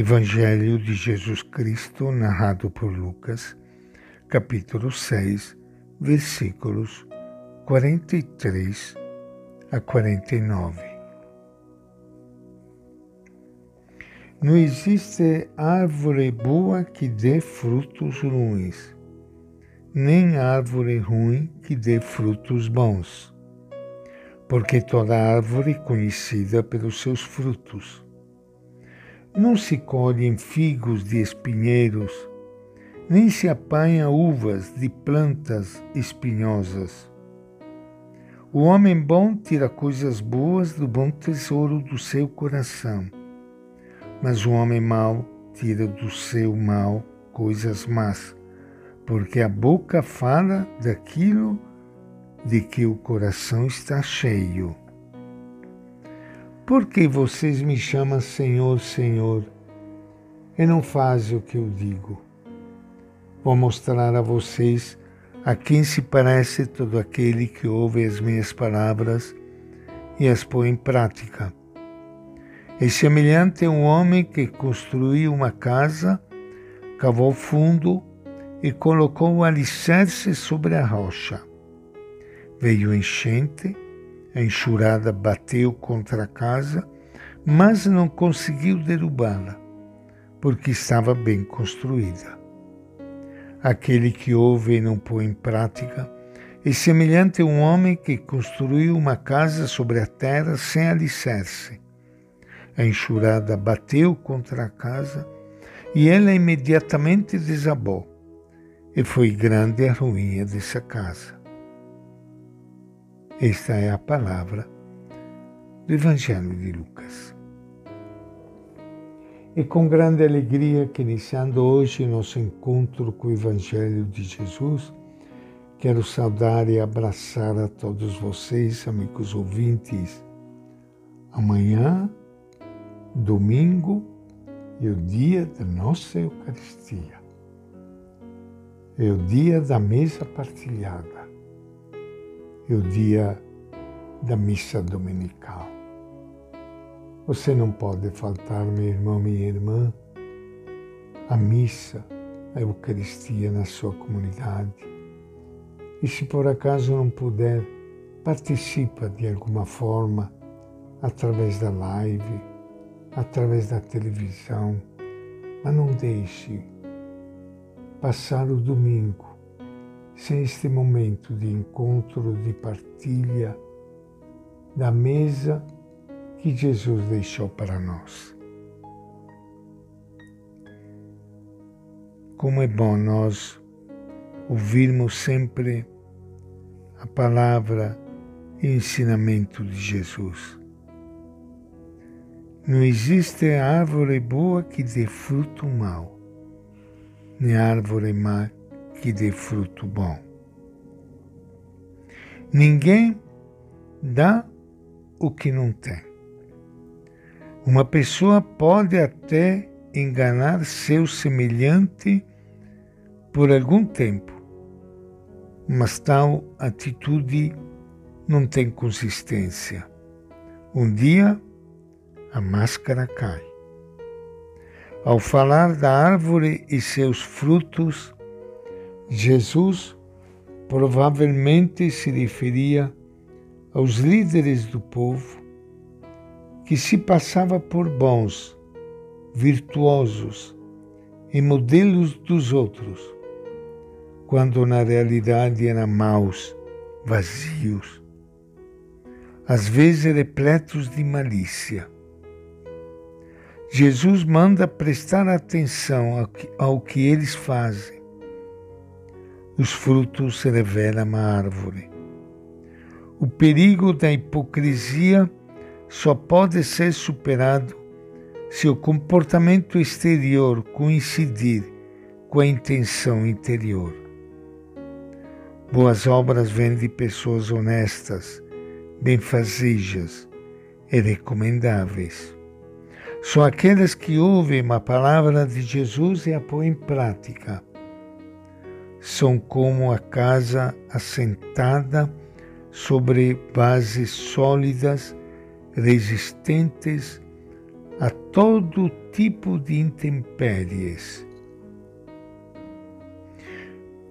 Evangelho de Jesus Cristo, narrado por Lucas, capítulo 6, versículos 43 a 49. Não existe árvore boa que dê frutos ruins, nem árvore ruim que dê frutos bons, porque toda árvore é conhecida pelos seus frutos. Não se colhem figos de espinheiros, nem se apanha uvas de plantas espinhosas. O homem bom tira coisas boas do bom tesouro do seu coração, mas o homem mau tira do seu mal coisas más, porque a boca fala daquilo de que o coração está cheio. Por que vocês me chamam Senhor, Senhor, e não fazem o que eu digo? Vou mostrar a vocês a quem se parece todo aquele que ouve as minhas palavras e as põe em prática. É semelhante a um homem que construiu uma casa, cavou fundo e colocou o alicerce sobre a rocha. Veio enchente a enxurrada bateu contra a casa, mas não conseguiu derrubá-la, porque estava bem construída. Aquele que ouve e não põe em prática é semelhante a um homem que construiu uma casa sobre a terra sem alicerce. A enxurrada bateu contra a casa e ela imediatamente desabou, e foi grande a ruína dessa casa. Esta é a palavra do Evangelho de Lucas. E com grande alegria que iniciando hoje nosso encontro com o Evangelho de Jesus, quero saudar e abraçar a todos vocês, amigos ouvintes. Amanhã, domingo, é o dia da nossa Eucaristia. É o dia da mesa partilhada é o dia da missa dominical. Você não pode faltar, meu irmão, minha irmã, a missa, a Eucaristia na sua comunidade. E se por acaso não puder, participa de alguma forma através da live, através da televisão, mas não deixe passar o domingo sem este momento de encontro, de partilha da mesa que Jesus deixou para nós. Como é bom nós ouvirmos sempre a palavra e ensinamento de Jesus. Não existe árvore boa que dê fruto mau, nem árvore má que dê fruto bom. Ninguém dá o que não tem. Uma pessoa pode até enganar seu semelhante por algum tempo, mas tal atitude não tem consistência. Um dia a máscara cai. Ao falar da árvore e seus frutos, Jesus provavelmente se referia aos líderes do povo que se passava por bons, virtuosos e modelos dos outros, quando na realidade eram maus, vazios, às vezes repletos de malícia. Jesus manda prestar atenção ao que, ao que eles fazem os frutos revelam a árvore. O perigo da hipocrisia só pode ser superado se o comportamento exterior coincidir com a intenção interior. Boas obras vêm de pessoas honestas, benfazejas e recomendáveis. São aquelas que ouvem a palavra de Jesus e a põem em prática são como a casa assentada sobre bases sólidas, resistentes a todo tipo de intempéries.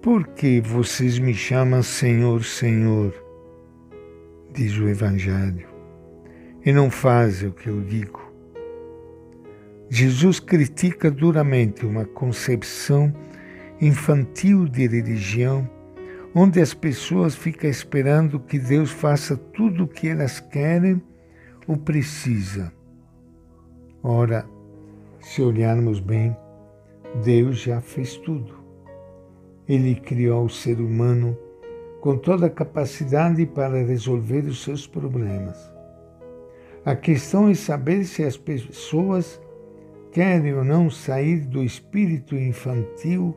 Por que vocês me chamam Senhor, Senhor? Diz o Evangelho, e não fazem o que eu digo. Jesus critica duramente uma concepção infantil de religião, onde as pessoas ficam esperando que Deus faça tudo o que elas querem ou precisam. Ora, se olharmos bem, Deus já fez tudo. Ele criou o ser humano com toda a capacidade para resolver os seus problemas. A questão é saber se as pessoas querem ou não sair do espírito infantil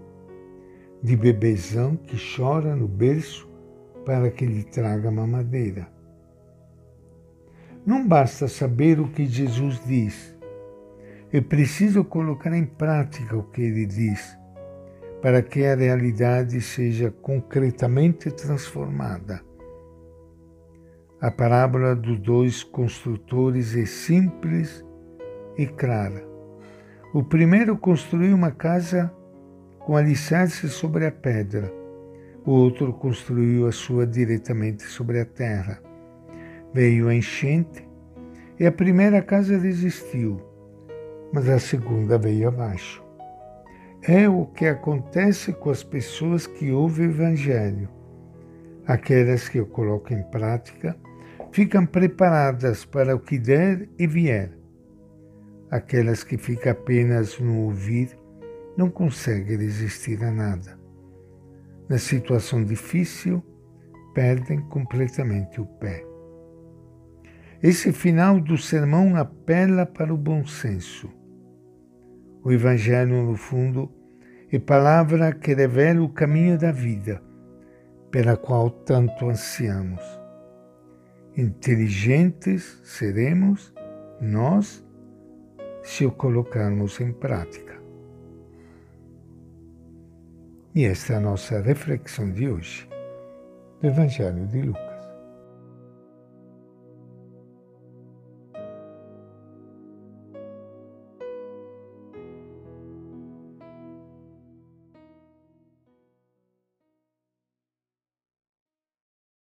de bebezão que chora no berço para que lhe traga mamadeira. Não basta saber o que Jesus diz, é preciso colocar em prática o que ele diz para que a realidade seja concretamente transformada. A parábola dos dois construtores é simples e clara. O primeiro construiu uma casa com alicerce sobre a pedra, o outro construiu a sua diretamente sobre a terra. Veio a enchente e a primeira casa resistiu, mas a segunda veio abaixo. É o que acontece com as pessoas que ouvem o Evangelho. Aquelas que o colocam em prática ficam preparadas para o que der e vier. Aquelas que ficam apenas no ouvir não conseguem resistir a nada. Na situação difícil, perdem completamente o pé. Esse final do sermão apela para o bom senso o Evangelho, no fundo, é palavra que revela o caminho da vida, pela qual tanto ansiamos. Inteligentes seremos nós se o colocarmos em prática. E esta é a nossa reflexão de hoje do Evangelho de Lucas.